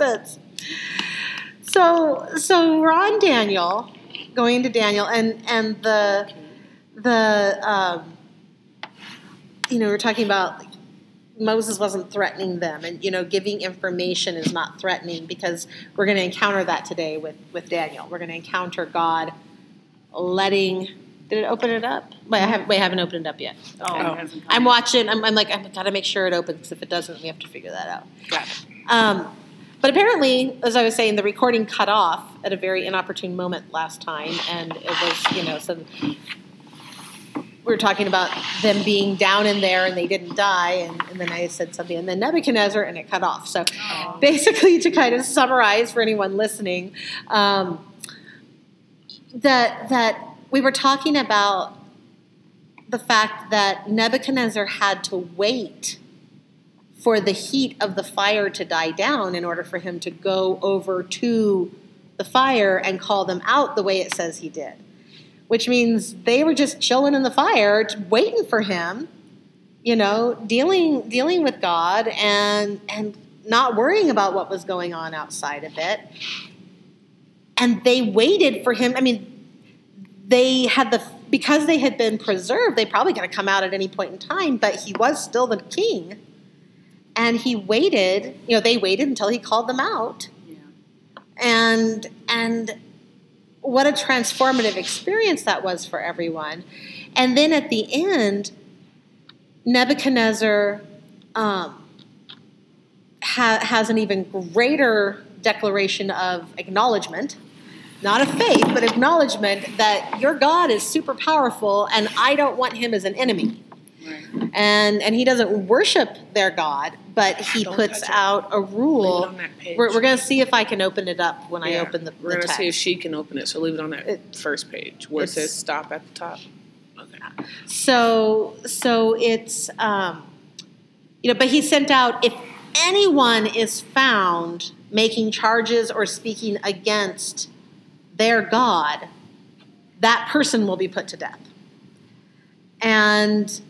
sense. So so we're on Daniel, going to Daniel, and and the the um, you know we're talking about Moses wasn't threatening them, and you know giving information is not threatening because we're going to encounter that today with with Daniel. We're going to encounter God letting. Did it open it up? Wait, I haven't. Wait, I haven't opened it up yet. Oh, come. I'm watching. I'm, I'm like, I've got to make sure it opens. If it doesn't, we have to figure that out. Got it. Um, but apparently, as I was saying, the recording cut off at a very inopportune moment last time, and it was, you know, some. We were talking about them being down in there and they didn't die, and, and then I said something, and then Nebuchadnezzar, and it cut off. So, basically, to kind of summarize for anyone listening, um, that that we were talking about the fact that Nebuchadnezzar had to wait for the heat of the fire to die down in order for him to go over to the fire and call them out the way it says he did. Which means they were just chilling in the fire, waiting for him, you know, dealing dealing with God and and not worrying about what was going on outside of it. And they waited for him. I mean, they had the because they had been preserved, they probably could have come out at any point in time, but he was still the king. And he waited, you know, they waited until he called them out. Yeah. And and what a transformative experience that was for everyone. And then at the end, Nebuchadnezzar um, ha- has an even greater declaration of acknowledgement, not of faith, but acknowledgement that your God is super powerful and I don't want him as an enemy. Right. And, and he doesn't worship their God, but he Don't puts out a Leave it rule. on that page. We're, we're going to see if I can open it up when I open the, We're gonna see if she can open it. So leave it on that It- first page where it says stop at the top. Okay. So so it's um, you know, but he sent out if anyone is found making charges or speaking against their God, that person will be put to death. And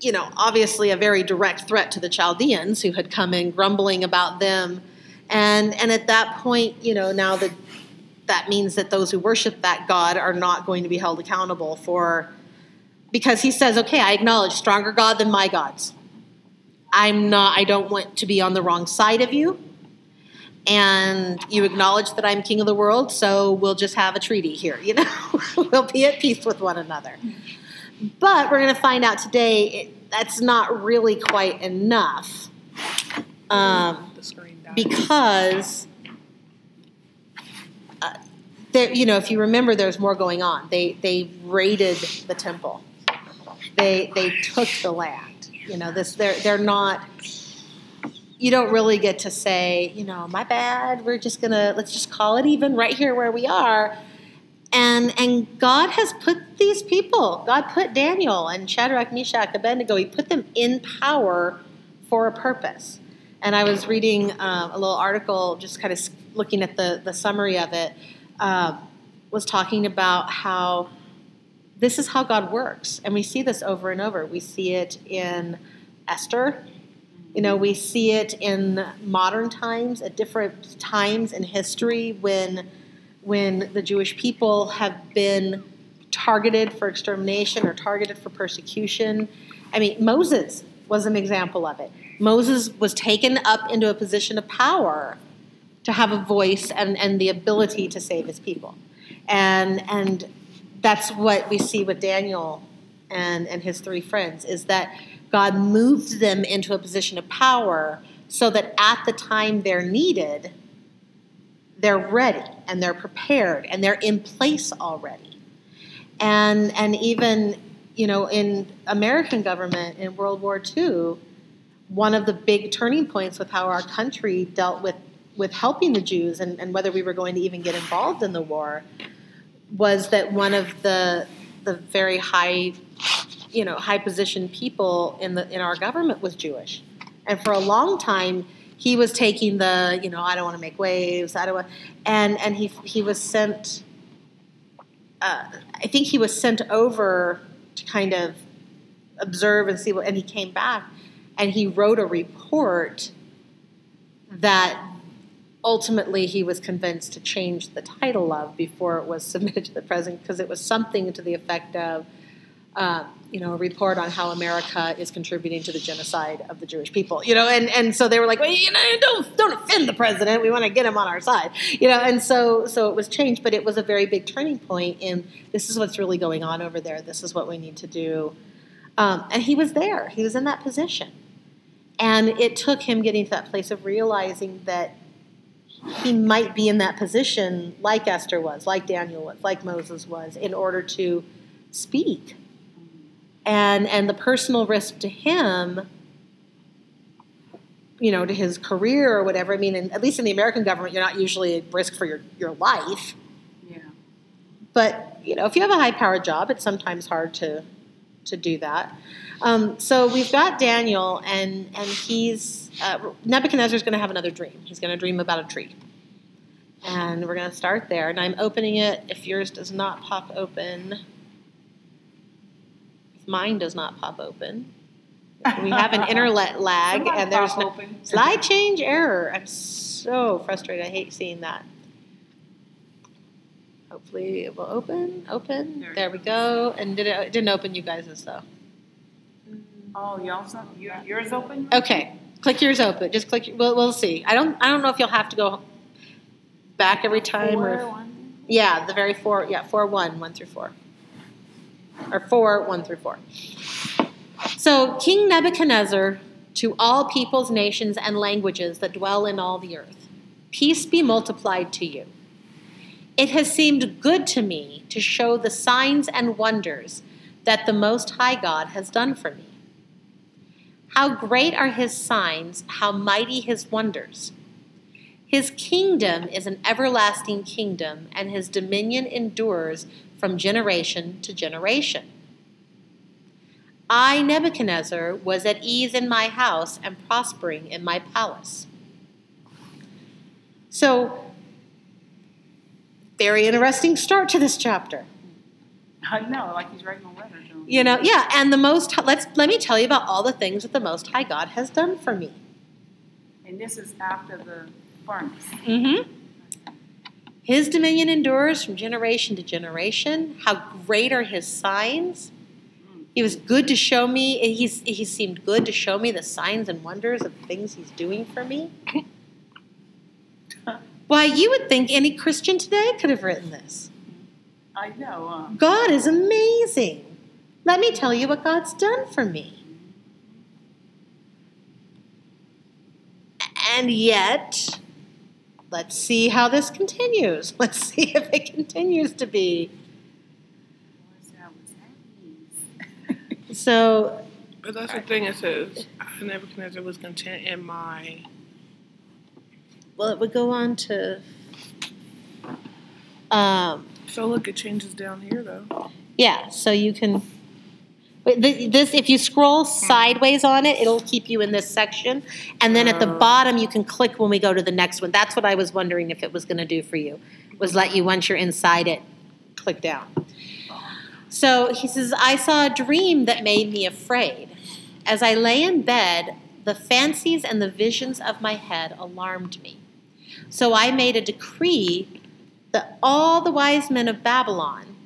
you know, obviously a very direct threat to the Chaldeans who had come in grumbling about them. And and at that point, you know, now that that means that those who worship that God are not going to be held accountable for because he says, okay, I acknowledge stronger God than my gods. I'm not, I don't want to be on the wrong side of you. And you acknowledge that I'm king of the world, so we'll just have a treaty here, you know? we'll be at peace with one another. But we're going to find out today it, that's not really quite enough. Um, The screen died. because uh, there, you know, if you remember, there's more going on. They they raided the temple. They they took the land. You know, this they're they're not. You don't really get to say, you know, my bad. We're just gonna let's just call it even right here where we are. And and God has put these people. God put Daniel and Shadrach, Meshach, Abednego. He put them in power for a purpose. And I was reading um, a little article, just kind of looking at the the summary of it. Um, was talking about how this is how God works, and we see this over and over. We see it in Esther. You know, we see it in modern times, at different times in history when when the Jewish people have been targeted for extermination or targeted for persecution. I mean, Moses was an example of it. Moses was taken up into a position of power to have a voice and, and the ability to save his people. And and that's what we see with Daniel and, and his three friends is that God moved them into a position of power so that at the time they're needed, they're ready and they're prepared and they're in place already. And and even you know in American government in World War II, one of the big turning points with how our country dealt with with helping the Jews and, and whether we were going to even get involved in the war was that one of the the very high you know high positioned people in the in our government was Jewish. And for a long time he was taking the, you know, I don't want to make waves, I don't want and and he he was sent uh, I think he was sent over to kind of observe and see what and he came back and he wrote a report that ultimately he was convinced to change the title of before it was submitted to the president because it was something to the effect of, uh, you know, a report on how America is contributing to the genocide of the Jewish people. You know, and, and so they were like, well, you know, don't don't offend the president. We want to get him on our side. You know, and so so it was changed, but it was a very big turning point in this is what's really going on over there. This is what we need to do. Um, and he was there. He was in that position. And it took him getting to that place of realizing that he might be in that position like Esther was, like Daniel was, like Moses was, in order to speak. And and the personal risk to him, you know, to his career or whatever. I mean, at least in the American government, you're not usually at risk for your, your life. Yeah. But you know, if you have a high powered job, it's sometimes hard to to do that. Um, so we've got Daniel, and and he's uh, Nebuchadnezzar's going to have another dream. He's going to dream about a tree, and we're going to start there. And I'm opening it. If yours does not pop open, mine does not pop open, we have an internet lag, and there's no open. slide change error. I'm so frustrated. I hate seeing that. Hopefully it will open. Open. There There we go. And did it, it didn't open you guys' though. Mm. Oh, y'all's not, yours open? Okay, click yours open. Just click. We'll, we'll see. I don't. I don't know if you'll have to go back every time or. Four, one. Yeah, the very four. Yeah, four one one through four, or four one through four. So King Nebuchadnezzar, to all peoples, nations, and languages that dwell in all the earth, peace be multiplied to you. It has seemed good to me to show the signs and wonders that the Most High God has done for me. How great are his signs, how mighty his wonders. His kingdom is an everlasting kingdom, and his dominion endures from generation to generation. I, Nebuchadnezzar, was at ease in my house and prospering in my palace. So, very interesting start to this chapter. I know, like he's writing a letter to him. You know, yeah, and the most let's let me tell you about all the things that the most high God has done for me. And this is after the furnace. Mm-hmm. His dominion endures from generation to generation. How great are his signs? He was good to show me. He's, he seemed good to show me the signs and wonders of the things he's doing for me. Why, you would think any Christian today could have written this. I know, uh, God is amazing. Let me tell you what God's done for me. And yet, let's see how this continues. Let's see if it continues to be. what's that, what's that? So, But that's the thing it says. Nebuchadnezzar was content in my. well, it would go on to. Um, So look, it changes down here though. yeah, so you can. This, if you scroll sideways on it, it'll keep you in this section, and then at the Oh. bottom you can click when we go to the next one. That's what I was wondering if it was going to do for you, was let you once you're inside it, click down. So he says, I saw a dream that made me afraid. As I lay in bed, the fancies and the visions of my head alarmed me. So I made a decree that all the wise men of Babylon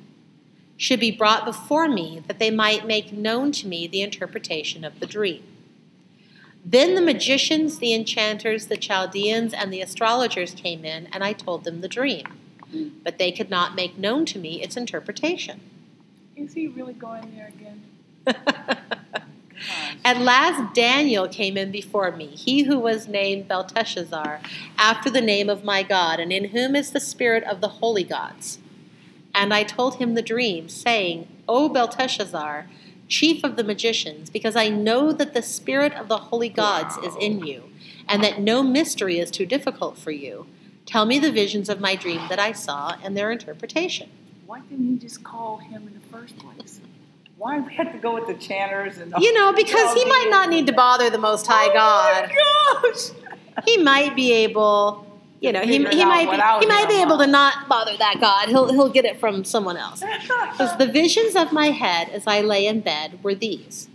should be brought before me, that they might make known to me the interpretation of the dream. Then the magicians, the enchanters, the Chaldeans, and the astrologers came in, and I told them the dream. But they could not make known to me its interpretation. Is he really going there again? At last Daniel came in before me, he who was named Belteshazzar, after the name of my God, and in whom is the spirit of the holy gods. And I told him the dream, saying, O Belteshazzar, chief of the magicians, because I know that the spirit of the holy gods is in you, and that no mystery is too difficult for you. Tell me the visions of my dream that I saw and their interpretation. Why didn't he just call him in the first place? Why we had to go with the chanters and the You know, because he might not need to bother the Most High God. Oh my gosh! he might be able, you know, he, he might be, he might be able to not bother that God. He'll he'll get it from someone else. Because the visions of my head as I lay in bed were these: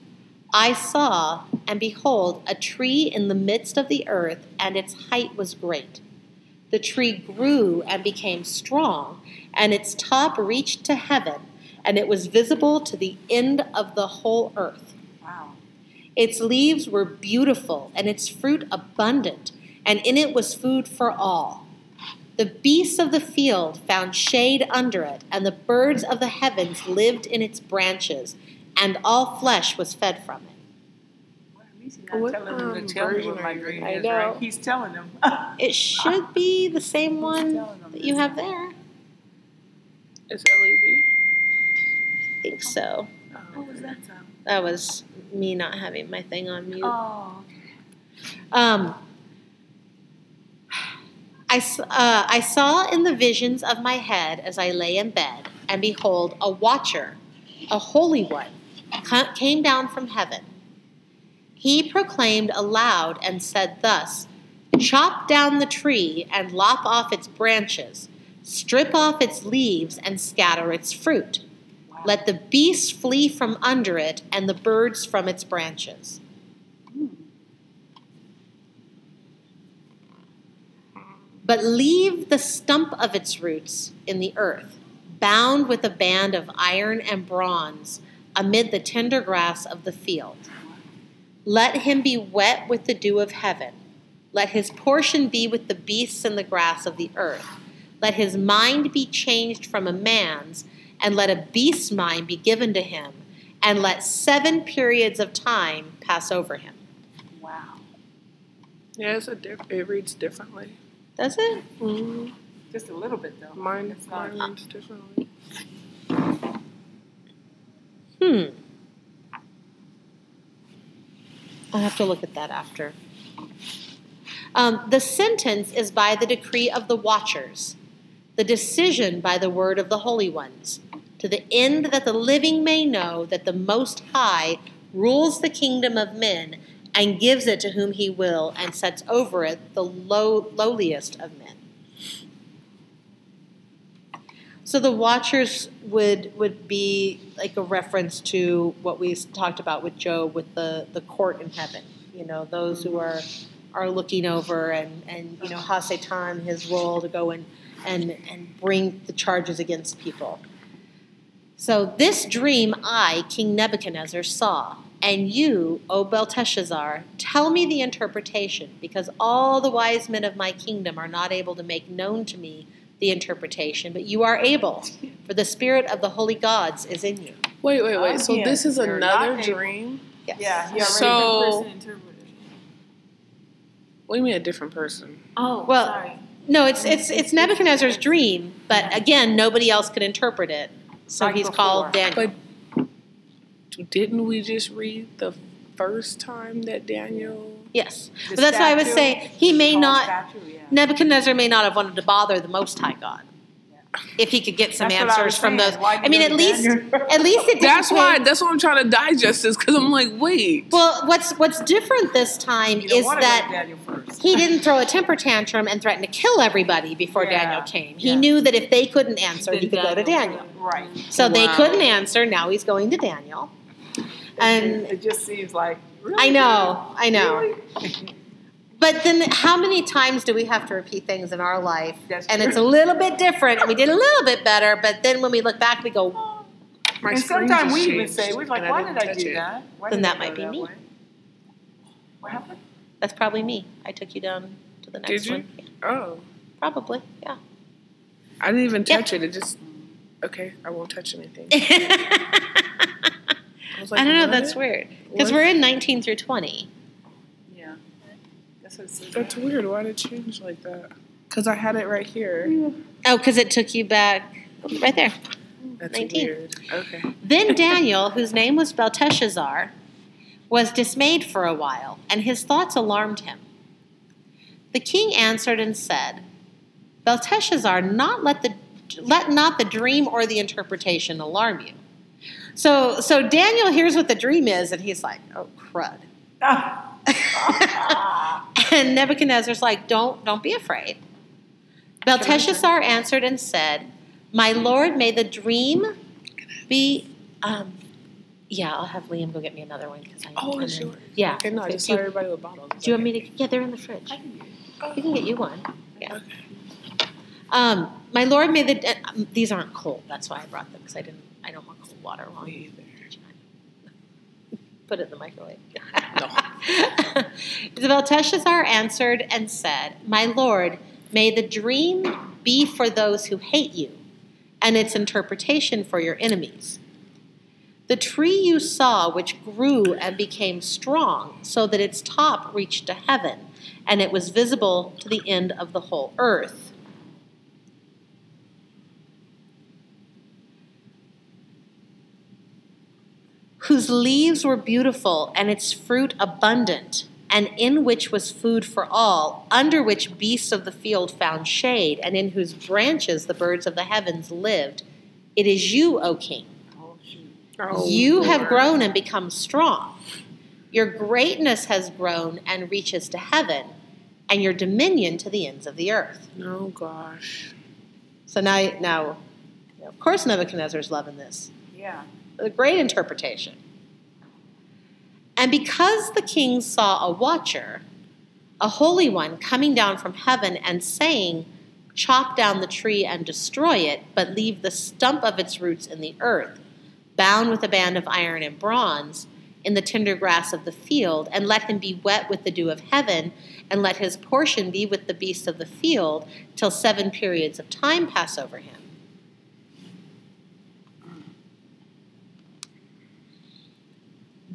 I saw, and behold, a tree in the midst of the earth, and its height was great. The tree grew and became strong, and its top reached to heaven, and it was visible to the end of the whole earth. Wow. Its leaves were beautiful, and its fruit abundant, and in it was food for all. The beasts of the field found shade under it, and the birds of the heavens lived in its branches, and all flesh was fed from it. Well, at least he's not What, telling them um, to tell me version what my you dream is, I know. right? He's telling them. It should be the same one that you have there. It's LEB. I think so. What was that sound? That was me not having my thing on mute. Oh, Um, I, uh, I saw in the visions of my head as I lay in bed, and behold, a watcher, a holy one, came down from heaven. He proclaimed aloud and said thus Chop down the tree and lop off its branches, strip off its leaves and scatter its fruit. Let the beasts flee from under it and the birds from its branches. But leave the stump of its roots in the earth, bound with a band of iron and bronze amid the tender grass of the field. Let him be wet with the dew of heaven. Let his portion be with the beasts and the grass of the earth. Let his mind be changed from a man's, and let a beast's mind be given to him, and let seven periods of time pass over him. Wow. Yeah, it's a diff- it reads differently. Does it? Mm-hmm. Just a little bit though. Mine, It's not- mine reads differently. Hmm. I'll have to look at that after. Um, the sentence is by the decree of the watchers, the decision by the word of the holy ones, to the end that the living may know that the Most High rules the kingdom of men and gives it to whom he will and sets over it the low, lowliest of men. So the watchers would would be like a reference to what we talked about with Job with the, the court in heaven. You know, those who are are looking over and, and you know, Hasatan, his role to go and, and and bring the charges against people. So this dream I, King Nebuchadnezzar, saw, and you, O Belteshazzar, tell me the interpretation, because all the wise men of my kingdom are not able to make known to me the interpretation, but you are able, for the spirit of the holy gods is in you. Wait, wait, wait. Oh, so yeah, this is they're another not able- dream? Yes. Yeah, yeah. So- person interpreted. What do you mean a different person? Oh, Well, sorry. No, it's it's it's Nebuchadnezzar's dream, but again, nobody else could interpret it. So Like he's before. called Daniel. But didn't we just read the first time that Daniel? yes. But that's why I was statue, saying he may not statue, yeah. Nebuchadnezzar may not have wanted to bother the Most High God. If he could get some That's answers from saying. those. Why'd I mean, at least Daniel? at least it That's why. say- That's why I'm trying to digest this because I'm like, wait. Well, what's what's different this time is wanna go to that he didn't throw a temper tantrum and threaten to kill everybody before Yeah, Daniel came. He yeah. knew that if they couldn't answer, Then he could go to Daniel. Right. So they couldn't answer. Now he's going to Daniel. And it just seems like. Really? I know, I know. Really? But then, how many times do we have to repeat things in our life? And it's a little bit different, and we did a little bit better. But then, when we look back, we go, My and sometimes we even say, we're like, why did I do it. that? Why Then that might be me. way? What happened? "That's probably me." I took you down to the next Did you? one. Yeah, Oh, probably, yeah. I didn't even Yep. touch it. It just okay. I won't touch anything. I, was I don't know. what? That's weird because we're in 19 through 20. Yeah. That's what it. That's weird. Why did it change like that? Because I had it right here. Oh, because it took you back right there. That's 19. weird. Okay. Then Daniel, whose name was Belteshazzar, was dismayed for a while, and his thoughts alarmed him. The king answered and said, Belteshazzar, not let the let not the dream or the interpretation alarm you. So so Daniel hears what the dream is, and he's like, oh crud. and Nebuchadnezzar's like, don't don't be afraid. Belteshazzar answered and said, My lord, may the dream be. Um, yeah, I'll have Liam go get me another one because I. Oh, I'm it's in- yours. Yeah. Okay, no, I just you- everybody with bottles. Do you want me to? Yeah, they're in the fridge. I can get it. We can get you one. Yeah. Okay. Um, my Lord, may the uh, um, these aren't cold. That's why I brought them because I didn't. I don't want cold water while either. Put it in the microwave. Isabel Teshazar answered and said, My Lord, may the dream be for those who hate you, and its interpretation for your enemies. The tree you saw, which grew and became strong, so that its top reached to heaven, and it was visible to the end of the whole earth. Whose leaves were beautiful and its fruit abundant, and in which was food for all, under which beasts of the field found shade, and in whose branches the birds of the heavens lived. It is you, O king. Oh, you have grown and become strong. Your greatness has grown and reaches to heaven, and your dominion to the ends of the earth. Oh gosh. So now, now, of course, Nebuchadnezzar's loving this. Yeah. A great interpretation. And because the king saw a watcher, a holy one, coming down from heaven and saying, Chop down the tree and destroy it, but leave the stump of its roots in the earth, bound with a band of iron and bronze, in the tender grass of the field, and let him be wet with the dew of heaven, and let his portion be with the beasts of the field, till seven periods of time pass over him.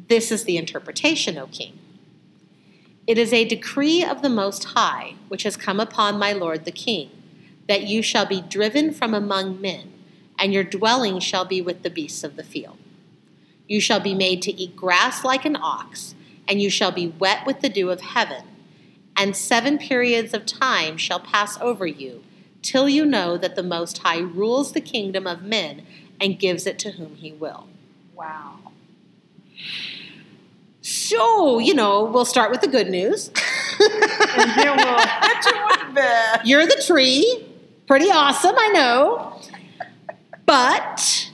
This is the interpretation, O king. It is a decree of the Most High, which has come upon my lord the king, that you shall be driven from among men, and your dwelling shall be with the beasts of the field. You shall be made to eat grass like an ox, and you shall be wet with the dew of heaven. And seven periods of time shall pass over you, till you know that the Most High rules the kingdom of men and gives it to whom he will. Wow. So, you know, we'll start with the good news. And then we'll hit you with the bad. You're the tree. Pretty awesome, I know. But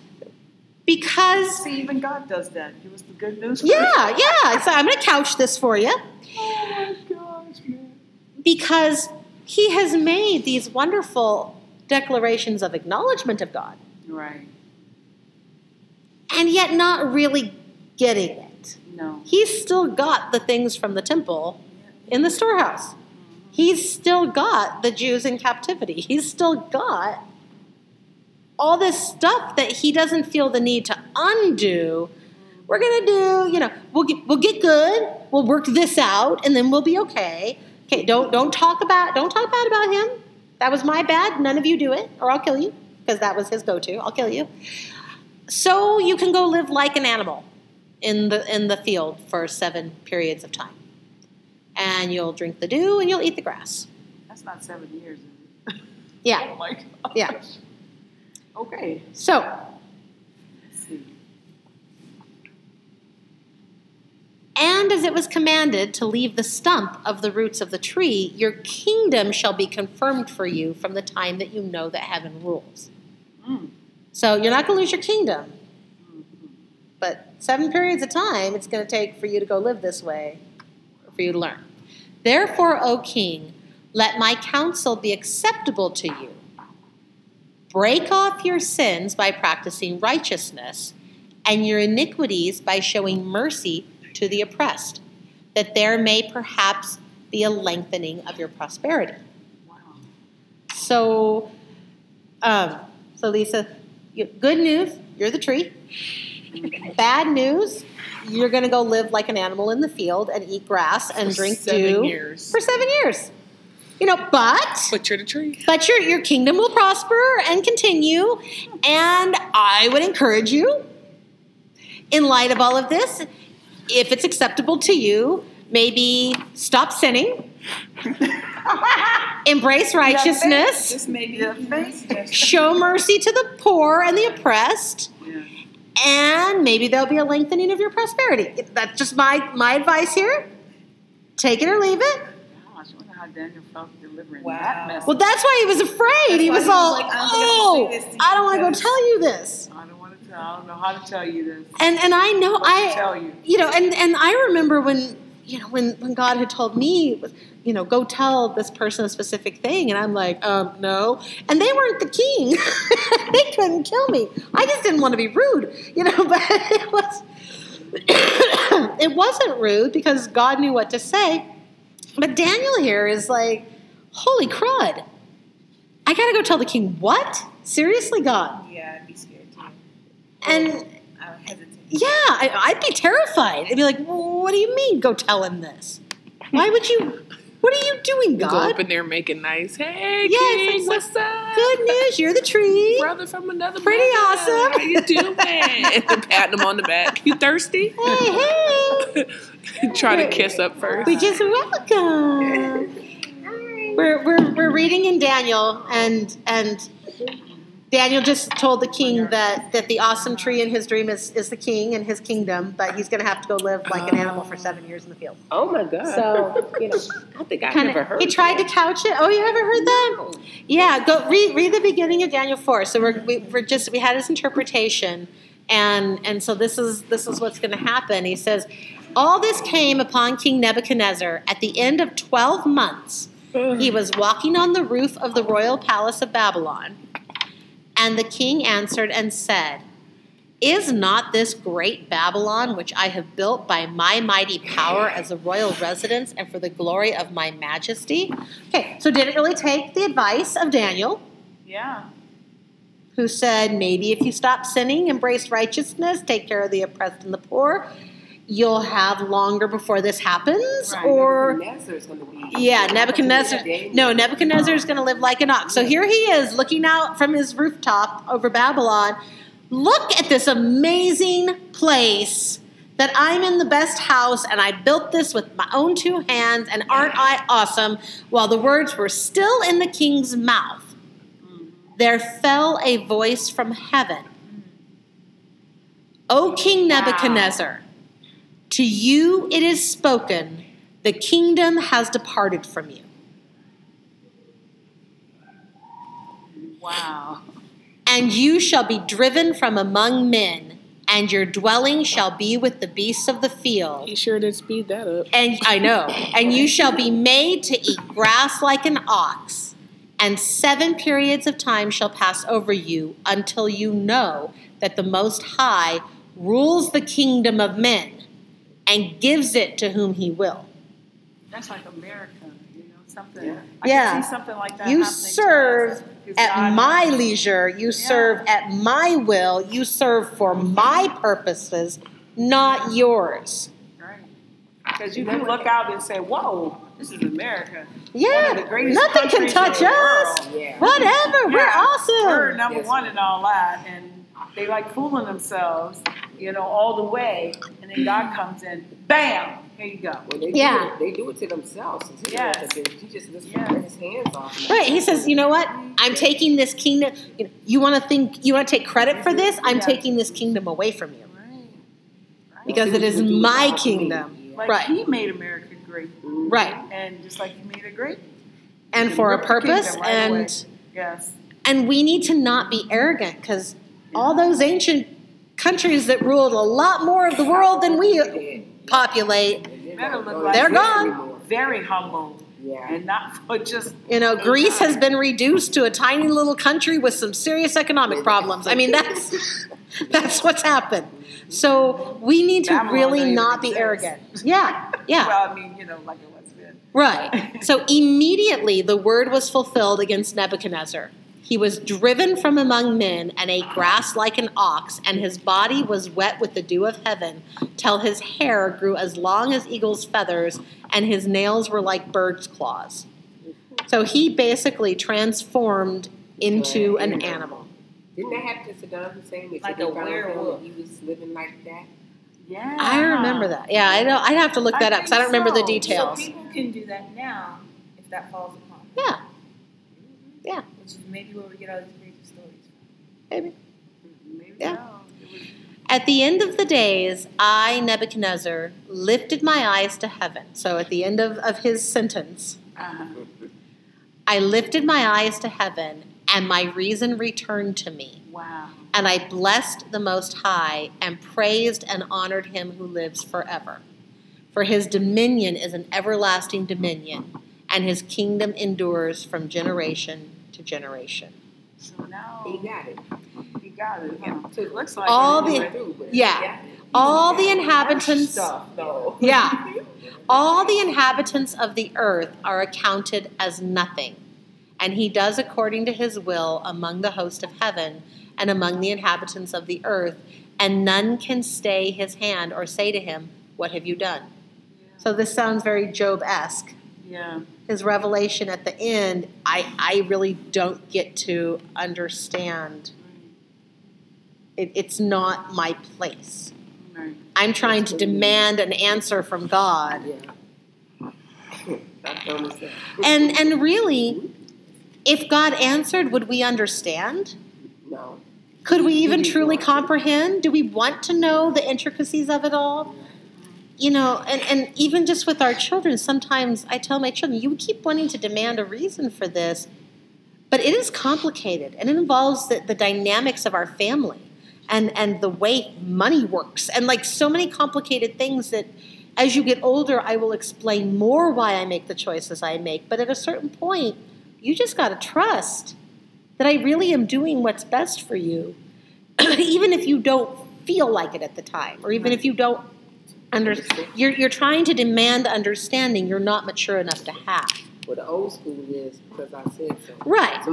because, See, even God does that. Give us the good news. yeah, yeah, so I'm going to couch this for you. Oh my gosh, man. Because he has made these wonderful declarations of acknowledgement of God, Right. and yet not really getting it. No. He's still got the things from the temple in the storehouse. He's still got the Jews in captivity. He's still got all this stuff that he doesn't feel the need to undo. We're gonna do, you know, we'll get we'll get good. We'll work this out, and then we'll be okay. Okay, don't don't talk about don't talk bad about him. That was my bad. None of you do it, or I'll kill you because that was his go-to. I'll kill you. So you can go live like an animal in the in the field for seven periods of time, and you'll drink the dew and you'll eat the grass. That's not seven years. Is it? Yeah. Oh my gosh. Yeah. Okay. So And as it was commanded to leave the stump of the roots of the tree, your kingdom shall be confirmed for you from the time that you know that heaven rules. Mm. So you're not going to lose your kingdom. But seven periods of time it's going to take for you to go live this way, for you to learn. Therefore, O king, let my counsel be acceptable to you. Break off your sins by practicing righteousness, and your iniquities by showing mercy to the oppressed, that there may perhaps be a lengthening of your prosperity. Wow. So, um, so Lisa, good news, you're the tree. Bad news, you're going to go live like an animal in the field and eat grass and For drink seven dew years. for seven years. You know, but But you're the tree. but your your kingdom will prosper and continue. And I would encourage you, in light of all of this, if it's acceptable to you, maybe stop sinning, embrace righteousness, This may be a show mercy to the poor and the oppressed, Yeah. And maybe there'll be a lengthening of your prosperity. That's just my my advice here. Take it or leave it. Gosh, I wonder how Daniel felt delivering Wow. that message. Well, that's why he was afraid. he was he was all, like, oh, I don't I "Oh, can say this to you I don't want to go tell you this." I don't want to tell. I don't know how to tell you this. And and I know What I tell you. you know and and I remember when you know when when God had told me you know, go tell this person a specific thing. And I'm like, um, no. And they weren't the king. they couldn't kill me. I just didn't want to be rude, you know, but it was, it wasn't rude because God knew what to say. But Daniel here is like, holy crud. I got to go tell the king, what? Seriously, God? Yeah, I'd be scared too. And I would hesitate. yeah, I, I'd be terrified. I'd be like, what do you mean, go tell him this? Why would you? What are you doing, Go God? up in there making nice. Hey, Yeah, King, like, what's up? Good news, you're the tree. Brother from another Pretty mother. awesome. How are you doing? patting him on the back. You thirsty? Hey, hey. Try to kiss up first. We just welcome. We're, we're, we're reading in Daniel, and and Daniel just told the king that, that the awesome tree in his dream is, is the king and his kingdom, but he's going to have to go live like an animal for seven years in the field. Oh my God. So, you know, I think I never heard. he tried to couch it. Oh, you haven't heard that? Yeah, go read read the beginning of Daniel four. So we're we, we're just we had his interpretation, and and so this is this is what's going to happen. He says, all this came upon King Nebuchadnezzar at the end of twelve months. He was walking on the roof of the royal palace of Babylon, and the king answered and said. Is not this great Babylon, which I have built by my mighty power as a royal residence and for the glory of my majesty? Okay, so did it really take the advice of Daniel, Yeah. who said, maybe if you stop sinning, embrace righteousness, take care of the oppressed and the poor, you'll have longer before this happens? Right. Or, Nebuchadnezzar's gonna be. yeah, Nebuchadnezzar. No, Nebuchadnezzar is going to live like an ox. So here he is looking out from his rooftop over Babylon. Look at this amazing place that I'm in the best house and I built this with my own two hands and aren't I awesome? While the words were still in the king's mouth, mm-hmm. there fell a voice from heaven. O King Nebuchadnezzar, to you it is spoken, the kingdom has departed from you. Wow. And you shall be driven from among men, and your dwelling shall be with the beasts of the field. He sure did speed that up. And I know, and you shall be made to eat grass like an ox, and seven periods of time shall pass over you until you know that the Most High rules the kingdom of men and gives it to whom he will. That's like America, you know, something. Yeah. I Yeah. can see something like that. You happening to us. At God- my leisure, you serve at my will, you serve for my purposes, not yours. Right. Because you can look out and say, whoa, this is America. Yeah, One of the greatest nothing can countries in touch the us. world. Yeah. Whatever, we're awesome. We're number Yes. one and all that. And they like fooling themselves, you know, all the way. And then God comes in, bam, here you go. Well, they Yeah. Do it, they do it to themselves. He Yes. doesn't do it. He just lets Yes. his hands off. Right, he says, you know what? I'm taking this kingdom. You, know, you want to think, you want to take credit for this? I'm Yeah. taking this kingdom away from you Right. because it is my kingdom. Like Right. he made America great. Right, And just like he made it great. and for a purpose, kingdom right away. and Yes. and we need to not be arrogant because all those ancient countries that ruled a lot more of the world than we populate. Better look like They're gone. Very humble. Yeah. And not for just You know, Greece has been reduced to a tiny little country with some serious economic problems. I mean, that's that's what's happened. So we need to Babylon really don't be exist. arrogant. Yeah, yeah, well, I mean, you know, like it was been. right. So immediately the word was fulfilled against Nebuchadnezzar. He was driven from among men and ate grass like an ox, and his body was wet with the dew of heaven, till his hair grew as long as eagle's feathers, and his nails were like bird's claws. So he basically transformed into an animal. Didn't that happen to Saddam Hussein? They Like said a him werewolf. He was living like that. Yeah. I remember that. Yeah, I know. I'd have to look I that up because I don't think remember the so. details. So people can do that now if that falls upon them. Yeah, yeah, Which is maybe where we get all these crazy stories from. maybe. Maybe Yeah. so. At the end of the days, I, Nebuchadnezzar, lifted my eyes to heaven. So at the end of, of his sentence, uh-huh. I lifted my eyes to heaven, and my reason returned to me. Wow. And I blessed the Most High, and praised and honored him who lives forever. For his dominion is an everlasting dominion, and his kingdom endures from generation to generation. So now He got it. he got it. Huh? To- It looks like All he the- went- Through, yeah. he got it. All the inhabitants, stuff yeah, all the inhabitants of the earth are accounted as nothing, and he does according to his will among the host of heaven and among the inhabitants of the earth, and none can stay his hand or say to him, What have you done? So this sounds very Job esque. Yeah. His revelation at the end, I, I really don't get to understand. It, it's not my place. Right. I'm trying to demand an answer from God. Yeah. I've done the same. And and really, if God answered, would we understand? No. Could we even truly comprehend? Do we want to know the intricacies of it all? You know, and, and even just with our children, sometimes I tell my children, you keep wanting to demand a reason for this, but it is complicated and it involves the, the dynamics of our family and, and the way money works and like so many complicated things that as you get older, I will explain more why I make the choices I make. But at a certain point, you just got to trust that I really am doing what's best for you, even if you don't feel like it at the time, or even if you don't under, you're, you're trying to demand understanding you're not mature enough to have. Well, the old school is because I said so. Right.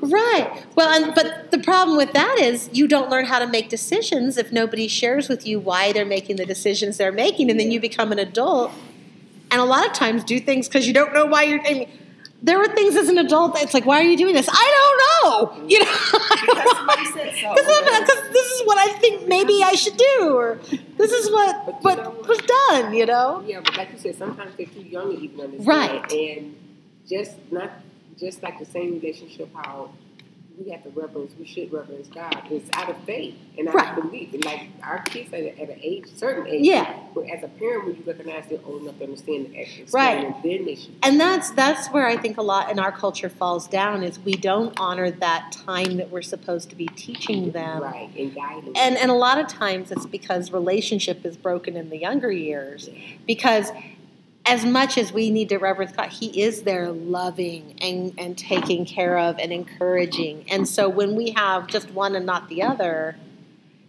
Right. Well, and, but the problem with that is you don't learn how to make decisions if nobody shares with you why they're making the decisions they're making, and then you become an adult, and a lot of times do things because you don't know why you're. I mean, there were things as an adult that's like, why are you doing this? I don't know. You know. Because so. This is what I think maybe I should do, or this is what But what know was done. You know. Yeah, but like you said, sometimes they're too young to even understand. Right. And just not just like the same relationship how we have to reverence, we should reverence God. It's out of faith and out Right. of belief. And like our kids at, a- at an age, certain age, Yeah. But as a parent, when you recognize they're old enough to understand the extra Right. then they should. And that's that's where I think a lot in our culture falls down is we don't honor that time that we're supposed to be teaching them. right and guiding. And and a lot of times it's because relationship is broken in the younger years. Because as much as we need to reverence God, He is there loving and, and taking care of and encouraging. And so when we have just one and not the other,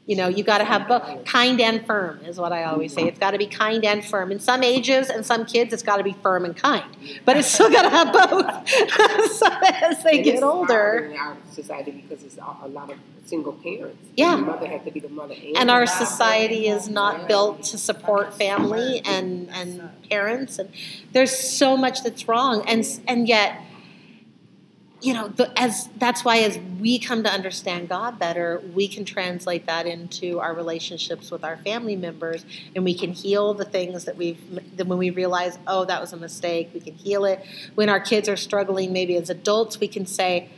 you know, you got to have both. Kind and firm is what I always say. It's got to be kind and firm. In some ages and some kids, it's got to be firm and kind. But it's still got to have both. so as they And get older. in our society because it's a lot of single parents. Yeah. the mother has to be the mother and, and our society is not built to support family and and parents and there's so much that's wrong and and yet you know the, as that's why as we come to understand God better we can translate that into our relationships with our family members and we can heal the things that we've that when we realize oh that was a mistake we can heal it when our kids are struggling maybe as adults we can say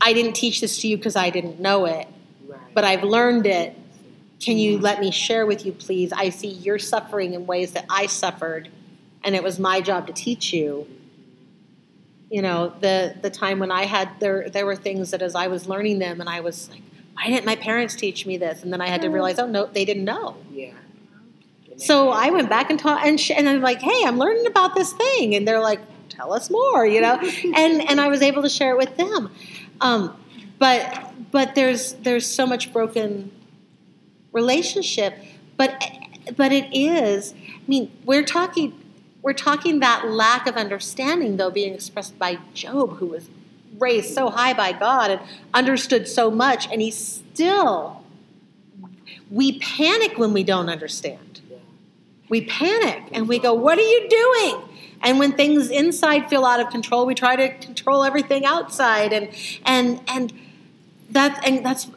I didn't teach this to you because I didn't know it Right. but I've learned it. Can you let me share with you, please? I see you're suffering in ways that I suffered, and it was my job to teach you. You know, the the time when I had there there were things that as I was learning them, and I was like, why didn't my parents teach me this? And then I had to realize, oh no, they didn't know. yeah. So I went back and taught, and, sh- and I'm like, hey, I'm learning about this thing, and they're like, tell us more, you know, and and I was able to share it with them, um, but but there's there's so much broken relationship, but but it is, I mean, we're talking we're talking that lack of understanding though being expressed by Job, who was raised so high by God and understood so much, and he still we panic when we don't understand. We panic and we go, What are you doing? And when things inside feel out of control, we try to control everything outside. And and and that and that's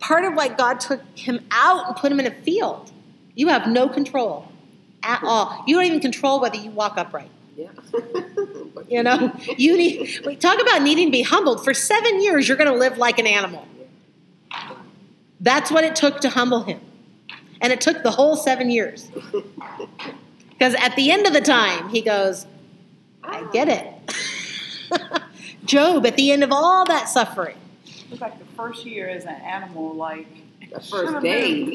part of why God took him out and put him in a field. You have no control at all. You don't even control whether you walk upright. Yeah. You know, you need we talk about needing to be humbled. For seven years, you're going to live like an animal. That's what it took to humble him. And it took the whole seven years. Because at the end of the time, he goes, I get it. Job, at the end of all that suffering, Looks like the first year as an animal, like the first day. You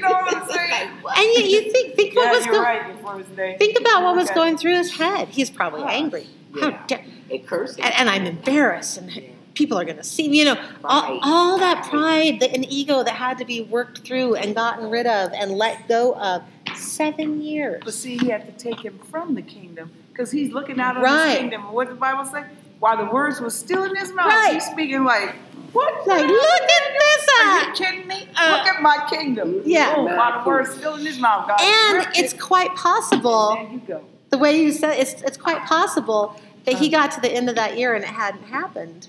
know what I'm saying? Like, what? And you, you think think what was going right. Your first day. think about what was Okay. going through his head. He's probably Yeah. angry. How dare, and cursing. and, and I'm embarrassed, and Yeah. people are going to see me. You know, all, Right. all that pride that, and ego that had to be worked through and gotten rid of and let go of. Seven years. But see, he had to take him from the kingdom because he's looking out on Right. his kingdom. And what the Bible say? While the words were still in his mouth, Right. he's speaking like, "What? Like, look at this! Are Uh, you kidding me? Uh, Look at my kingdom. Yeah. Oh, while the words still in his mouth, God. and it's it. quite possible. There you go. the way you said it's it's quite possible that he got to the end of that year and it hadn't happened.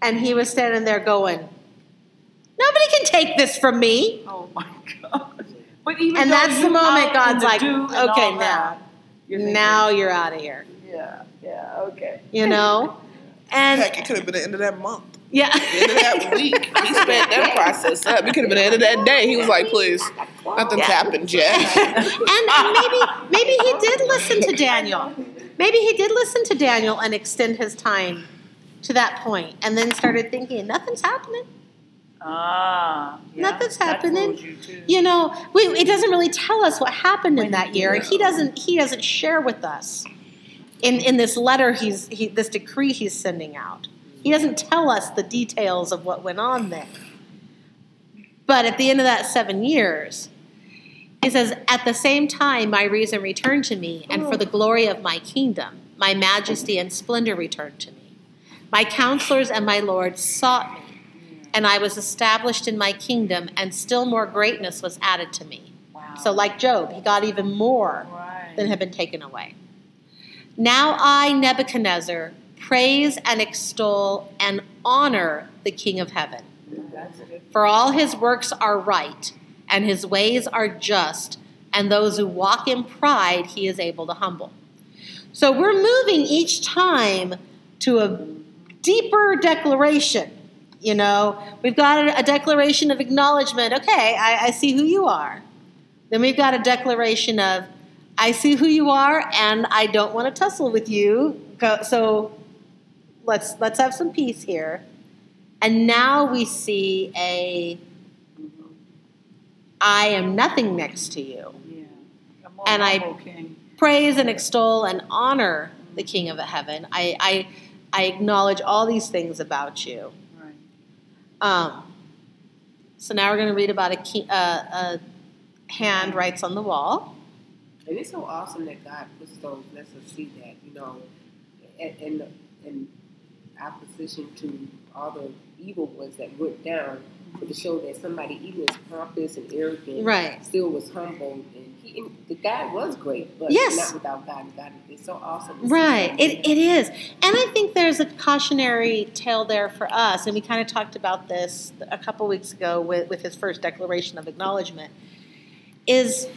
And he was standing there going, Nobody can take this from me. Oh my God. But even And that's the moment God's like, okay, now. you're Now you're out of here. Yeah, yeah, okay. You know? And Heck, it could have been the end of that month. yeah. The end of that week. He sped that process up. It could have been the end of that day. He was like, please, nothing's happened yet. and, and maybe maybe he did listen to Daniel. Maybe he did listen to Daniel and extend his time to that point and then started thinking, nothing's happening. Ah, yeah, Nothing's that happening. You you know we, it doesn't really tell us what happened in that year he doesn't he doesn't share with us in in this letter he's he, this decree he's sending out he doesn't tell us the details of what went on there but at the end of that seven years he says at the same time my reason returned to me and for the glory of my kingdom my majesty and splendor returned to me my counselors and my lords sought me and I was established in my kingdom, and still more greatness was added to me. Wow. So, like Job, he got even more right. than had been taken away. Now I, Nebuchadnezzar, praise and extol and honor the King of heaven. For all his works are right, and his ways are just, and those who walk in pride he is able to humble. So we're moving each time to a deeper declaration. You know, we've got a, declaration of acknowledgement. Okay, I, I see who you are. Then we've got a declaration of, I see who you are, and I don't want to tussle with you. Go, so let's let's have some peace here. And now we see a, I am nothing next to you. Yeah. And I- king. Praise and extol and honor the King of heaven. I I, I acknowledge all these things about you. Right. Um, so now we're going to read about a, key, uh, a hand writes on the wall. And it's so awesome that God puts those, lets us see that, you know, in, in, in opposition to all the evil ones that went down, to show that somebody, even as pompous and arrogant, Right. still was humble. And, he, and the God was great, but Yes. not without God. God is so awesome. Right. It, it is. And I think there's a cautionary tale there for us. And we kind of talked about this a couple weeks ago with, with his first declaration of acknowledgement. Is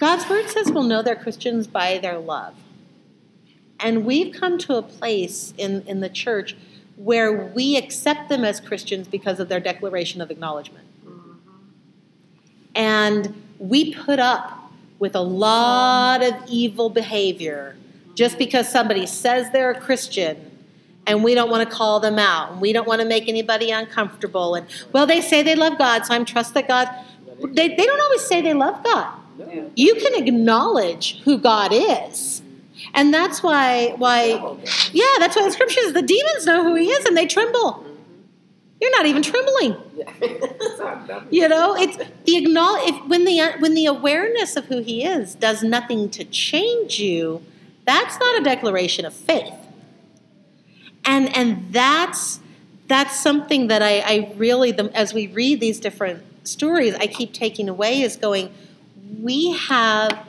God's word says we'll know they're Christians by their love. And we've come to a place in, in the church where we accept them as Christians because of their declaration of acknowledgement. And we put up with a lot of evil behavior just because somebody says they're a Christian and we don't want to call them out and we don't want to make anybody uncomfortable. And well, they say they love God, so I'm trust that God. They, they don't always say they love God. You can acknowledge who God is. And that's why why yeah, that's why the scripture says the demons know who he is and they tremble. You're not even trembling. You know, it's the acknowledge if, when the when the awareness of who he is does nothing to change you, that's not a declaration of faith. And and that's that's something that I, I really the, as we read these different stories, I keep taking away is going, we have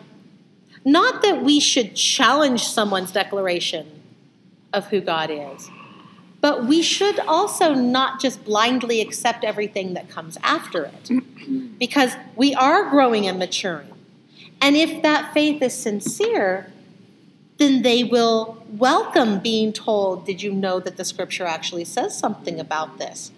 not that we should challenge someone's declaration of who God is. But we should also not just blindly accept everything that comes after it because we are growing and maturing. And if that faith is sincere, then they will welcome being told, Did you know that the scripture actually says something about this?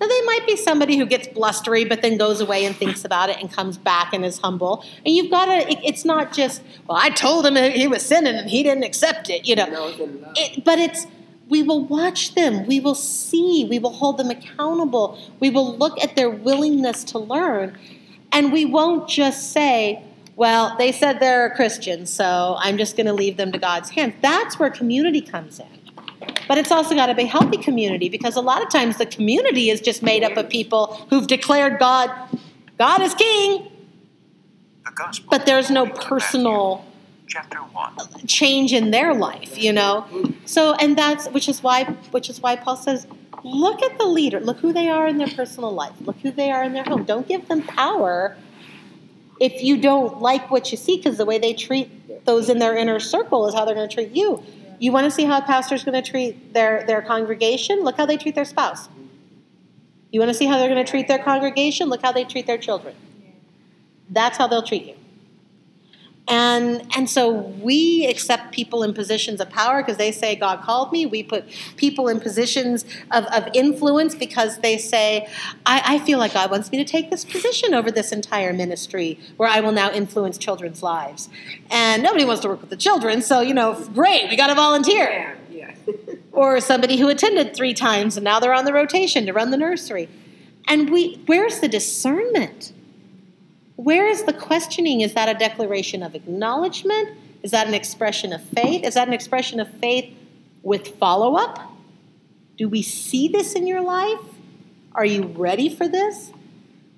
Now, they might be somebody who gets blustery, but then goes away and thinks about it and comes back and is humble. And you've got to, it, it's not just, well, I told him he was sinning and he didn't accept it, you know. Love. It, but it's we will watch them, we will see, we will hold them accountable, we will look at their willingness to learn, and we won't just say, well, they said they're a Christian, so I'm just going to leave them to God's hands. That's where community comes in. But it's also got to be a healthy community because a lot of times the community is just made up of people who've declared God, God is king, The but there's no according to Matthew, personal 1. change in their life, you know. So, and that's which is why which is why Paul says, look at the leader, look who they are in their personal life, look who they are in their home. Don't give them power if you don't like what you see, because the way they treat those in their inner circle is how they're going to treat you. You want to see how a pastor's going to treat their their congregation? Look how they treat their spouse. You want to see how they're going to treat their congregation? Look how they treat their children. That's how they'll treat you. And and so we accept people in positions of power because they say God called me. We put people in positions of, of influence because they say, I, I feel like God wants me to take this position over this entire ministry where I will now influence children's lives. And nobody wants to work with the children, so you know, great, we gotta volunteer Yeah, yeah. or somebody who attended three times and now they're on the rotation to run the nursery. And we where's the discernment? Where is the questioning? Is that a declaration of acknowledgement? Is that an expression of faith? Is that an expression of faith with follow up? Do we see this in your life? Are you ready for this?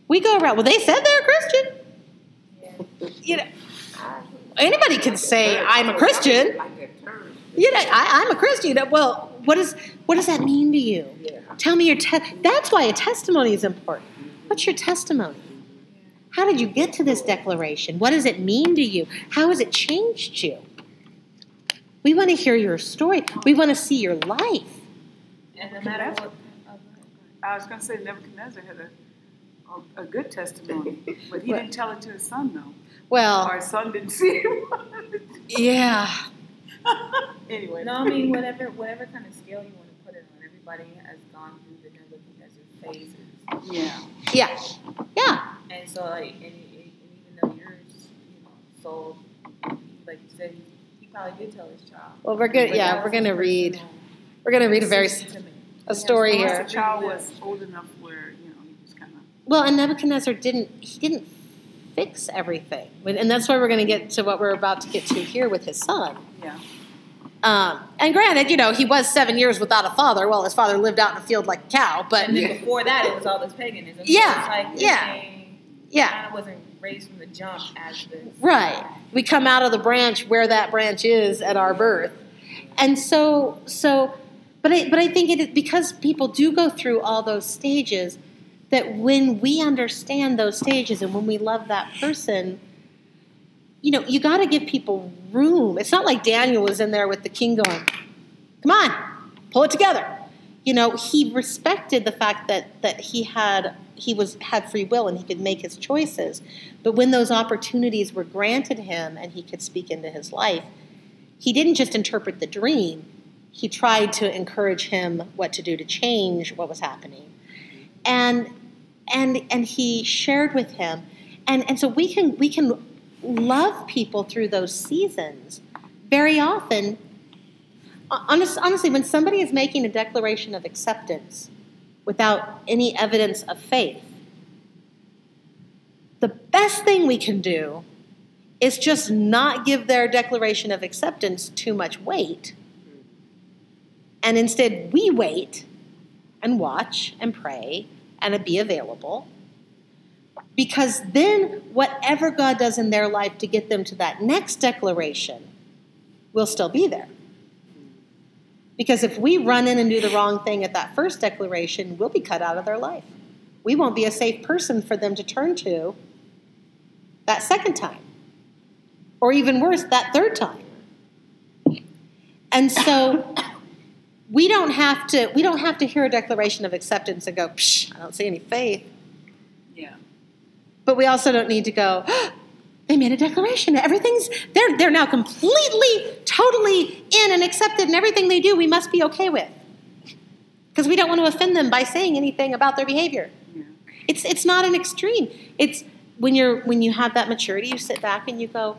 We go around, well, they said they're a Christian. You know, anybody can say, I'm a Christian. Like that term. You know, I, I'm a Christian. Well, what, is, what does that mean to you? Tell me your te- that's why a testimony is important. What's your testimony? How did you get to this declaration? What does it mean to you? How has it changed you? We want to hear your story. We want to see your life. And no matter what. I was gonna say Nebuchadnezzar had a, a, a good testimony, but he didn't tell it to his son though. Well, our son didn't see him. yeah. anyway. No, I mean whatever whatever kind of scale you want to put it on. Everybody has gone through the Nebuchadnezzar phases, Yeah. Yeah. Yeah. and so like, and, and even though yours, you know, so like you said, he, he probably did tell his child. Well, we're good. But Yeah, we're going to read. personal We're going to read a very decision to make. a story Once here. the child was old enough where you know he was kind of. Well, and Nebuchadnezzar didn't he didn't fix everything, and that's why we're going to get to what we're about to get to here with his son. Yeah. Um, and granted, you know, he was seven years without a father. Well, his father lived out in a field like a cow, but And then before that, it was all this paganism. So Yeah, it's like yeah. yeah, kind of wasn't raised from the jump as this. right. We come out of the branch where that branch is at our birth, and so so. But I but I think it is because people do go through all those stages that when we understand those stages and when we love that person, you know, you got to give people room. It's not like Daniel was in there with the king going, "Come on, pull it together." You know, he respected the fact that that he had he was had free will and he could make his choices. But when those opportunities were granted him and he could speak into his life, he didn't just interpret the dream. He tried to encourage him what to do to change what was happening. And and and he shared with him. And and so we can we can love people through those seasons. Very often honest, honestly, when somebody is making a declaration of acceptance without any evidence of faith, the best thing we can do is just not give their declaration of acceptance too much weight. And instead, we wait and watch and pray and be available. Because then, whatever God does in their life to get them to that next declaration will still be there. Because if we run in and do the wrong thing at that first declaration, we'll be cut out of their life. We won't be a safe person for them to turn to that second time. Or even worse, that third time. And so we don't have to we don't have to hear a declaration of acceptance and go, Psh, I don't see any faith. But we also don't need to go, they made a declaration. Everything's they're they're now completely, totally in and accepted, and everything they do we must be okay with. Because we don't want to offend them by saying anything about their behavior. It's it's not an extreme. It's when you're when you have that maturity, you sit back and you go,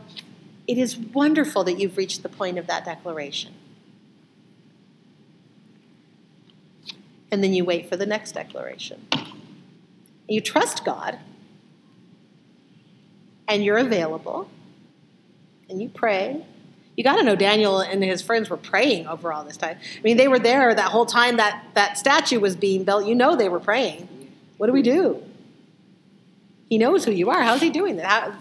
it is wonderful that you've reached the point of that declaration. And then you wait for the next declaration. You trust God, and you're available, and you pray. You got to know Daniel and his friends were praying over all this time. I mean, they were there that whole time that that statue was being built. You know they were praying. What do we do? He knows who you are. How's he doing that? How,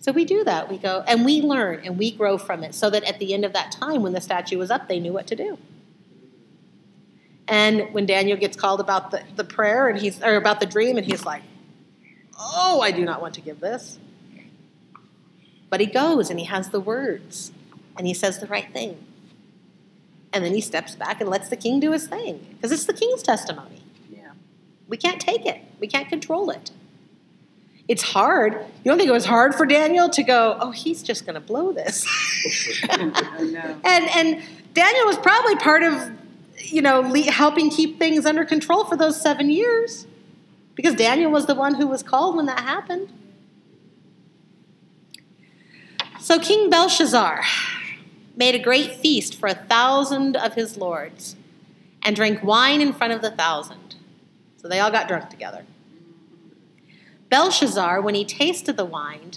so we do that. We go and we learn and we grow from it so that at the end of that time, when the statue was up, they knew what to do. And when Daniel gets called about the, the prayer and he's or about the dream, and he's like, Oh, I do not want to give this. But he goes and he has the words and he says the right thing. And then he steps back and lets the king do his thing because it's the king's testimony. Yeah. We can't take it, we can't control it. It's hard. You don't think it was hard for Daniel to go, oh, he's just going to blow this. And and Daniel was probably part of, you know, le- helping keep things under control for those seven years, because Daniel was the one who was called when that happened. So King Belshazzar made a great feast for a thousand of his lords, and drank wine in front of the thousand. So they all got drunk together. Belshazzar, when he tasted the wine,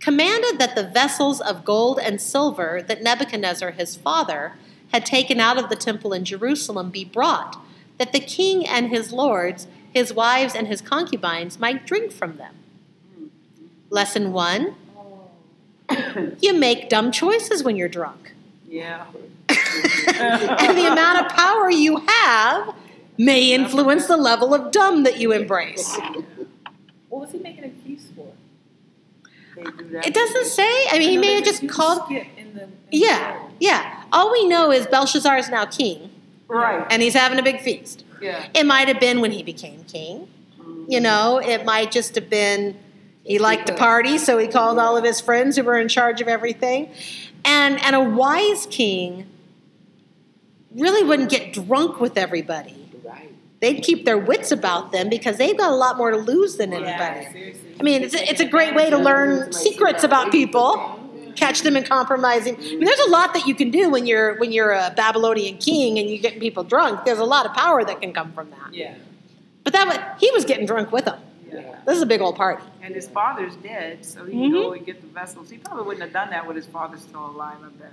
commanded that the vessels of gold and silver that Nebuchadnezzar his father had taken out of the temple in Jerusalem be brought, that the king and his lords, his wives, and his concubines might drink from them. Lesson one you make dumb choices when you're drunk. Yeah. and the amount of power you have may influence the level of dumb that you embrace. What was he making a feast for? They do that. It doesn't say. I mean, he may have just called. in the, in Yeah, yeah. All we know is Belshazzar is now king, Right. and he's having a big feast. Yeah. It might have been when he became king. You know, it might just have been he liked to party, so he called all of his friends who were in charge of everything. And and a wise king really wouldn't get drunk with everybody. Right. They'd keep their wits about them because they've got a lot more to lose than anybody. Yeah. I mean, it's a, it's a great way to learn secrets about people, catch them in compromising. I mean, there's a lot that you can do when you're when you're a Babylonian king and you get people drunk. There's a lot of power that can come from that. Yeah. But that was, he was getting drunk with them. Yeah. This is a big old party. And his father's dead, so he Mhm. can go and get the vessels. He probably wouldn't have done that with his father still alive, I bet.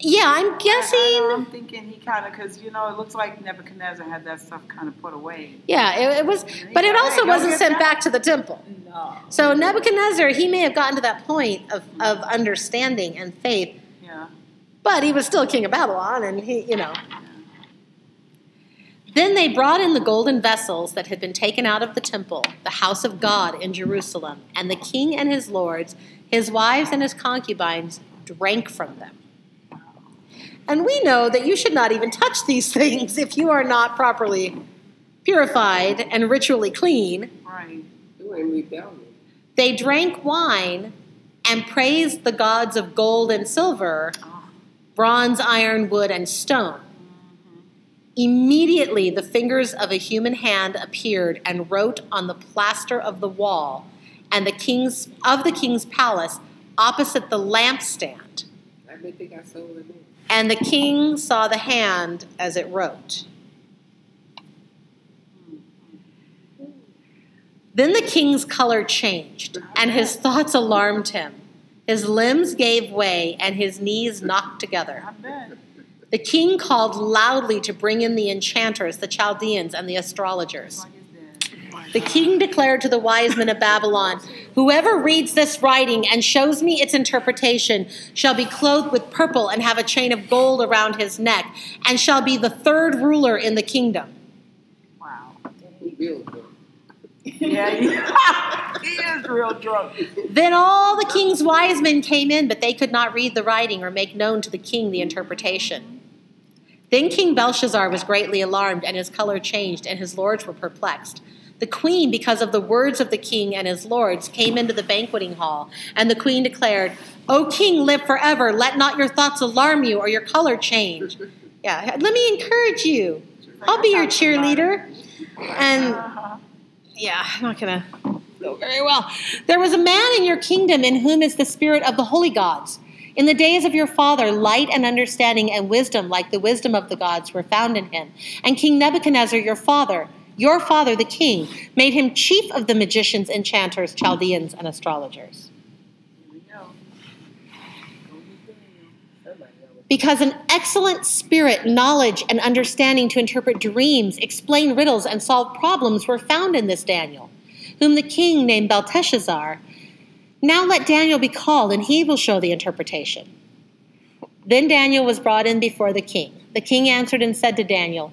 Yeah, I'm guessing. I, guessing. am thinking he kind of, because, you know, it looks like Nebuchadnezzar had that stuff kind of put away. Yeah, it, it was, but it also wasn't sent back to the temple. No. So Nebuchadnezzar, he may have gotten to that point of, of understanding and faith, Yeah. but he was still king of Babylon, and he, you know. Then they brought in the golden vessels that had been taken out of the temple, the house of God in Jerusalem, and the king and his lords, his wives and his concubines drank from them. And we know that you should not even touch these things if you are not properly purified and ritually clean. Right. They were in rebellion. They drank wine and praised the gods of gold and silver, ah. bronze, iron, wood, and stone. Mm-hmm. Immediately, the fingers of a human hand appeared and wrote on the plaster of the wall and the king's of the king's palace opposite the lampstand. I bet they got sold in there. And the king saw the hand as it wrote. Then the king's color changed, and his thoughts alarmed him. His limbs gave way, and his knees knocked together. The king called loudly to bring in the enchanters, the Chaldeans, and the astrologers. Like he's dead. The king declared to the wise men of Babylon Whoever reads this writing and shows me its interpretation shall be clothed with purple and have a chain of gold around his neck, and shall be the third ruler in the kingdom. Wow. He real good. Yeah, he, he is real drunk. Then all the king's wise men came in, but they could not read the writing or make known to the king the interpretation. Then King Belshazzar was greatly alarmed, and his color changed, and his lords were perplexed. The queen, because of the words of the king and his lords, came into the banqueting hall, and the queen declared, O king, live forever. Let not your thoughts alarm you or your color change. Yeah, let me encourage you. I'll be your cheerleader. And yeah, I'm not gonna go very well. There was a man in your kingdom in whom is the spirit of the holy gods. In the days of your father, light and understanding and wisdom, like the wisdom of the gods, were found in him. And King Nebuchadnezzar, your father, your father, the king, made him chief of the magicians, enchanters, Chaldeans, and astrologers. Because an excellent spirit, knowledge, and understanding to interpret dreams, explain riddles, and solve problems were found in this Daniel, whom the king named Belteshazzar. Now let Daniel be called, and he will show the interpretation. Then Daniel was brought in before the king. The king answered and said to Daniel,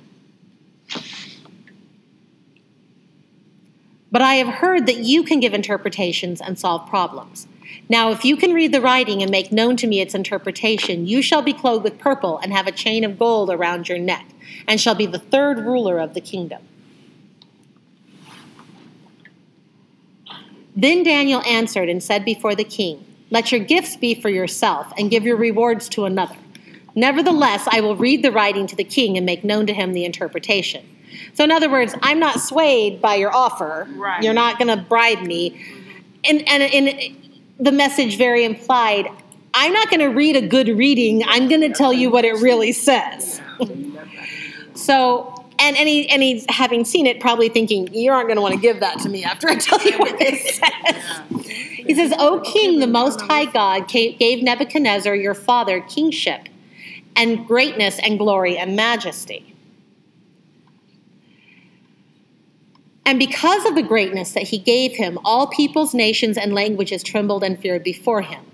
But I have heard that you can give interpretations and solve problems. Now, if you can read the writing and make known to me its interpretation, you shall be clothed with purple and have a chain of gold around your neck, and shall be the third ruler of the kingdom. Then Daniel answered and said before the king, Let your gifts be for yourself, and give your rewards to another. Nevertheless, I will read the writing to the king and make known to him the interpretation. So, in other words, I'm not swayed by your offer. Right. You're not going to bribe me. And, and, and the message very implied I'm not going to read a good reading, I'm going to tell you what it really says. So, and, any he's having seen it, probably thinking, You aren't going to want to give that to me after I tell you what it says. He says, O king, the most high God gave Nebuchadnezzar your father kingship and greatness and glory and majesty. And because of the greatness that he gave him, all peoples, nations, and languages trembled and feared before him.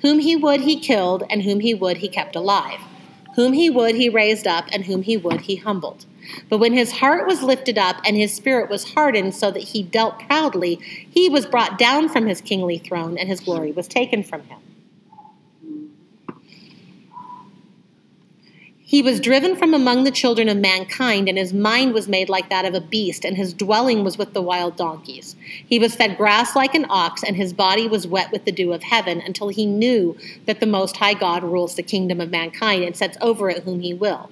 Whom he would, he killed, and whom he would, he kept alive. Whom he would, he raised up, and whom he would, he humbled. But when his heart was lifted up and his spirit was hardened so that he dealt proudly, he was brought down from his kingly throne, and his glory was taken from him. He was driven from among the children of mankind, and his mind was made like that of a beast, and his dwelling was with the wild donkeys. He was fed grass like an ox, and his body was wet with the dew of heaven, until he knew that the Most High God rules the kingdom of mankind and sets over it whom he will.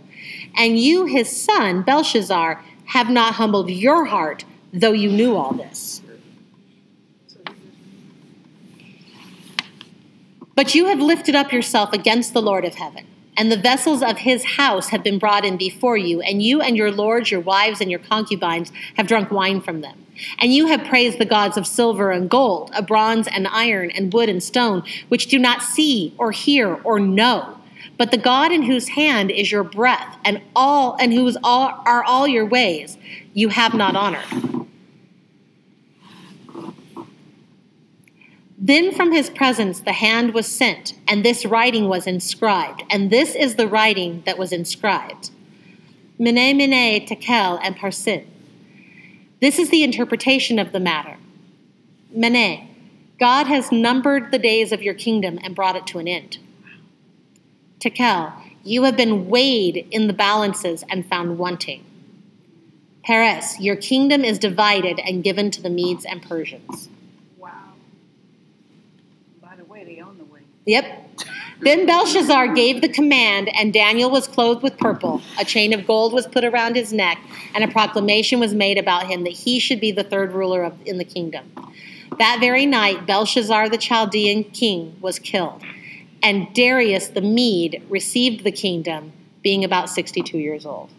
And you, his son, Belshazzar, have not humbled your heart, though you knew all this. But you have lifted up yourself against the Lord of heaven, and the vessels of his house have been brought in before you, and you and your lords, your wives, and your concubines have drunk wine from them. And you have praised the gods of silver and gold, of bronze and iron, and wood and stone, which do not see or hear or know. But the God in whose hand is your breath, and all and whose all are all your ways, you have not honored. Then from his presence the hand was sent, and this writing was inscribed. And this is the writing that was inscribed Mene, Mene, Tekel, and Parsin. This is the interpretation of the matter. Mene, God has numbered the days of your kingdom and brought it to an end. Tekel, you have been weighed in the balances and found wanting. Peres, your kingdom is divided and given to the Medes and Persians. Wow. By the way, they on the way. Yep. Then Belshazzar gave the command, and Daniel was clothed with purple. A chain of gold was put around his neck, and a proclamation was made about him that he should be the third ruler of, in the kingdom. That very night, Belshazzar the Chaldean king was killed, and Darius the Mede received the kingdom, being about 62 years old.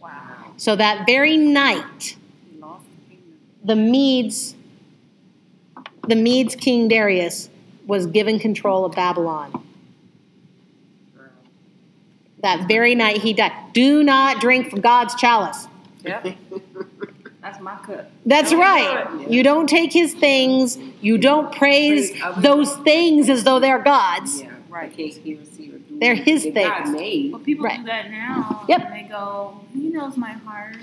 Wow. So that very night, He lost the kingdom. the Medes, the Medes King Darius was given control of Babylon. That very night he died. Do not drink from God's chalice. Yep. That's my cup. That's Don't right. do. You don't take his things. You don't praise Praise those things as though they're God's. Yeah, Right. I can't hear or see or do. They're his They're God things. made. Well, people Right. do that now. Yep. And they go, he knows my heart.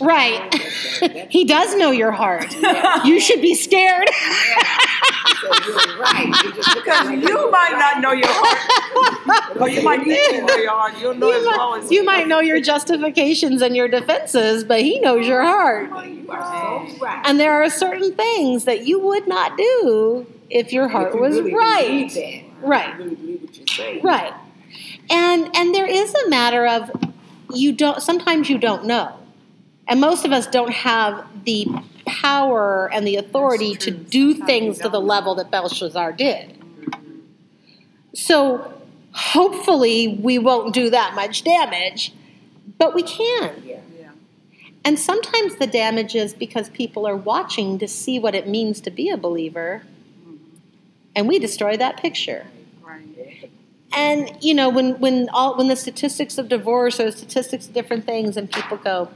Right. he does know your heart. You should be scared. So you're right. You just Because you might not know your heart. Or you might need to know your heart. You'll know You as well might, as you might know your justifications and your defenses, but he knows your heart. Oh, you are so right. And there are certain things that you would not do if your heart if you was really right. Right. Really what you're. Right. And and there is a matter of you don't sometimes you don't know. And most of us don't have the power and the authority to do Sometimes things to the level that Belshazzar did. So hopefully we won't do that much damage, but we can. Yeah. Yeah. And sometimes the damage is because people are watching to see what it means to be a believer, and we destroy that picture. And you know, when when all when the statistics of divorce or the statistics of different things, and people go,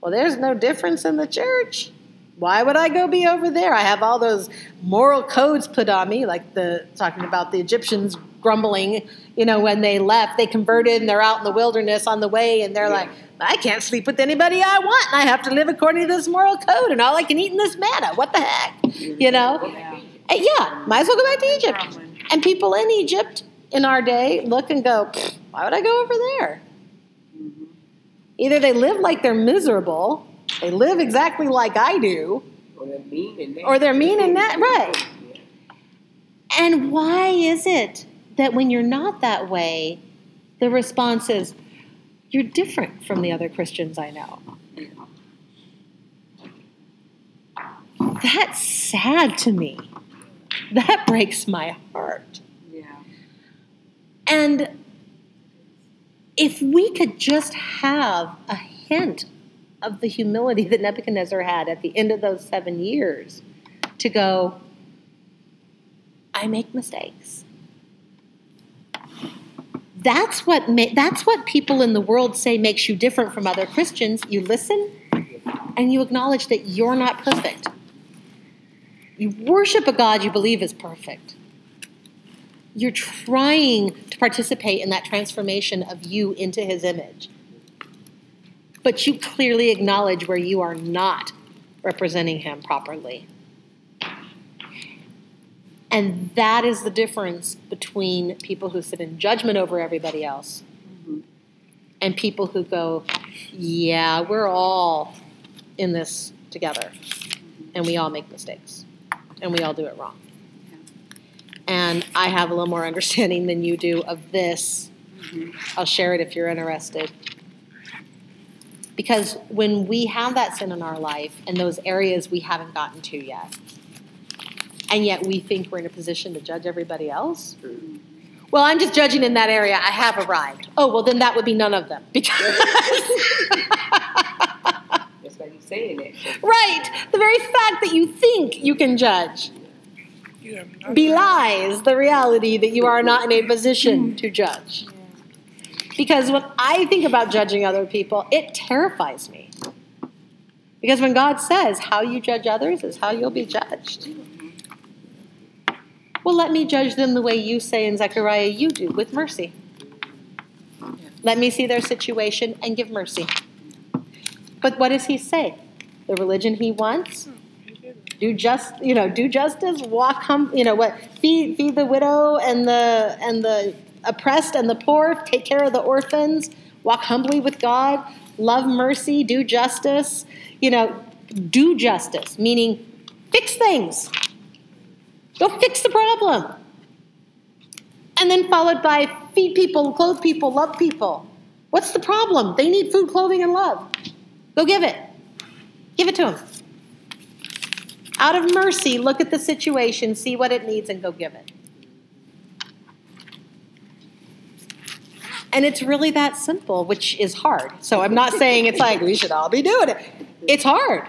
"Well, there's no difference in the church. Why would I go be over there? I have all those moral codes put on me, like the talking about the Egyptians grumbling. You know, when they left, they converted and they're out in the wilderness on the way, and they're Yeah. like, "I can't sleep with anybody I want, and I have to live according to this moral code, and all I can eat in this manna. What the heck? You know? Yeah. Uh, Yeah, might as well go back to Egypt." And people in Egypt in our day look and go, why would I go over there? Either they live like they're miserable, they live exactly like I do, Or they're mean and that. Or they're mean and that- right. Yeah. and why is it that when you're not that way, the response is, you're different from the other Christians I know? That's sad to me. That breaks my heart. And if we could just have a hint of the humility that Nebuchadnezzar had at the end of those seven years to go, I make mistakes. That's what ma- that's what people in the world say makes you different from other Christians. You listen and you acknowledge that you're not perfect. You worship a God you believe is perfect you're trying to participate in that transformation of you into his image. But you clearly acknowledge where you are not representing him properly. And that is the difference between people who sit in judgment over everybody else and people who go, yeah, we're all in this together. And we all make mistakes. And we all do it wrong and I have a little more understanding than you do of this. I'll share it if you're interested. Because when we have that sin in our life and those areas we haven't gotten to yet, and yet we think we're in a position to judge everybody else, well, I'm just judging in that area. I have arrived. Oh, well, then that would be none of them. Because. That's why you're saying that. right. The very fact that you think you can judge Belies the reality that you are not in a position hmm. to judge. Because when I think about judging other people, it terrifies me. Because when God says, how you judge others is how you'll be judged. Well, let me judge them the way you say in Zechariah you do, with mercy. Let me see their situation and give mercy. But what does he say? The religion he wants? Do just you know do justice walk hum you know what feed feed the widow and the and the oppressed and the poor take care of the orphans walk humbly with god love mercy do justice you know do justice meaning fix things. Go fix the problem. And then followed by feed people clothe people love people. What's the problem? They need food clothing and love. Go give it. Give it to them out of mercy, look at the situation, see what it needs, and go give it. And it's really that simple, which is hard. So I'm not saying it's like we should all be doing it. It's hard.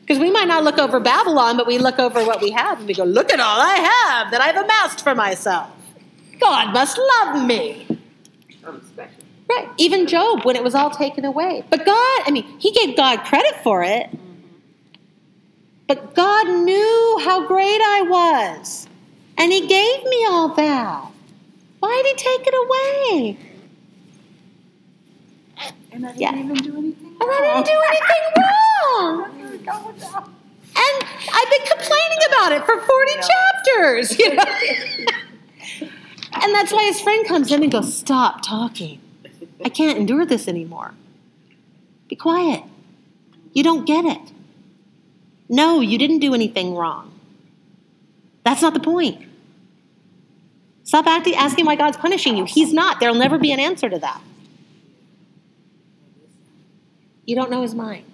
Because we might not look over Babylon, but we look over what we have and we go, look at all I have that I've amassed for myself. God must love me. Right. Even Job, when it was all taken away. But God, I mean, he gave God credit for it. But God knew how great I was. And he gave me all that. Why did he take it away? And I didn't Yeah. even do anything And I didn't do anything wrong. Here we go with that. And I've been complaining about it for 40 chapters. You know? and that's why his friend comes in and goes, Stop talking. I can't endure this anymore. Be quiet. You don't get it. No, you didn't do anything wrong. That's not the point. Stop acting, asking why God's punishing you. He's not. There'll never be an answer to that. You don't know his mind.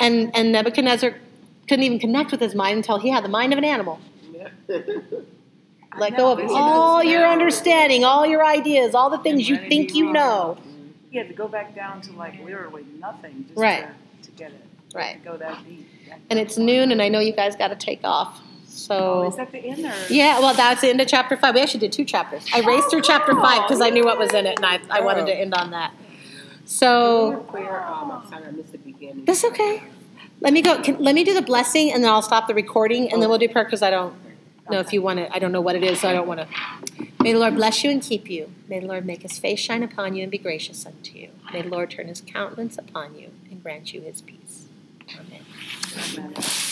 And, and Nebuchadnezzar couldn't even connect with his mind until he had the mind of an animal. Let go of all your understanding, all your ideas, all the things you think you know. He had to go back down to like literally nothing just Right. to, to get it. Right. Go that deep. And it's noon, and I know you guys got to take off. Oh, is So, that the end or? yeah, well, that's the end of chapter five. We actually did two chapters. I raced through chapter five because I knew what was in it, and I, I wanted to end on that. So, um, I'm sorry, I missed the beginning. that's okay. Let me go. Can, let me do the blessing, and then I'll stop the recording, and then we'll do prayer because I don't know if you want to. I don't know what it is, so I don't want to. May the Lord bless you and keep you. May the Lord make his face shine upon you and be gracious unto you. May the Lord turn his countenance upon you and grant you his peace. よね。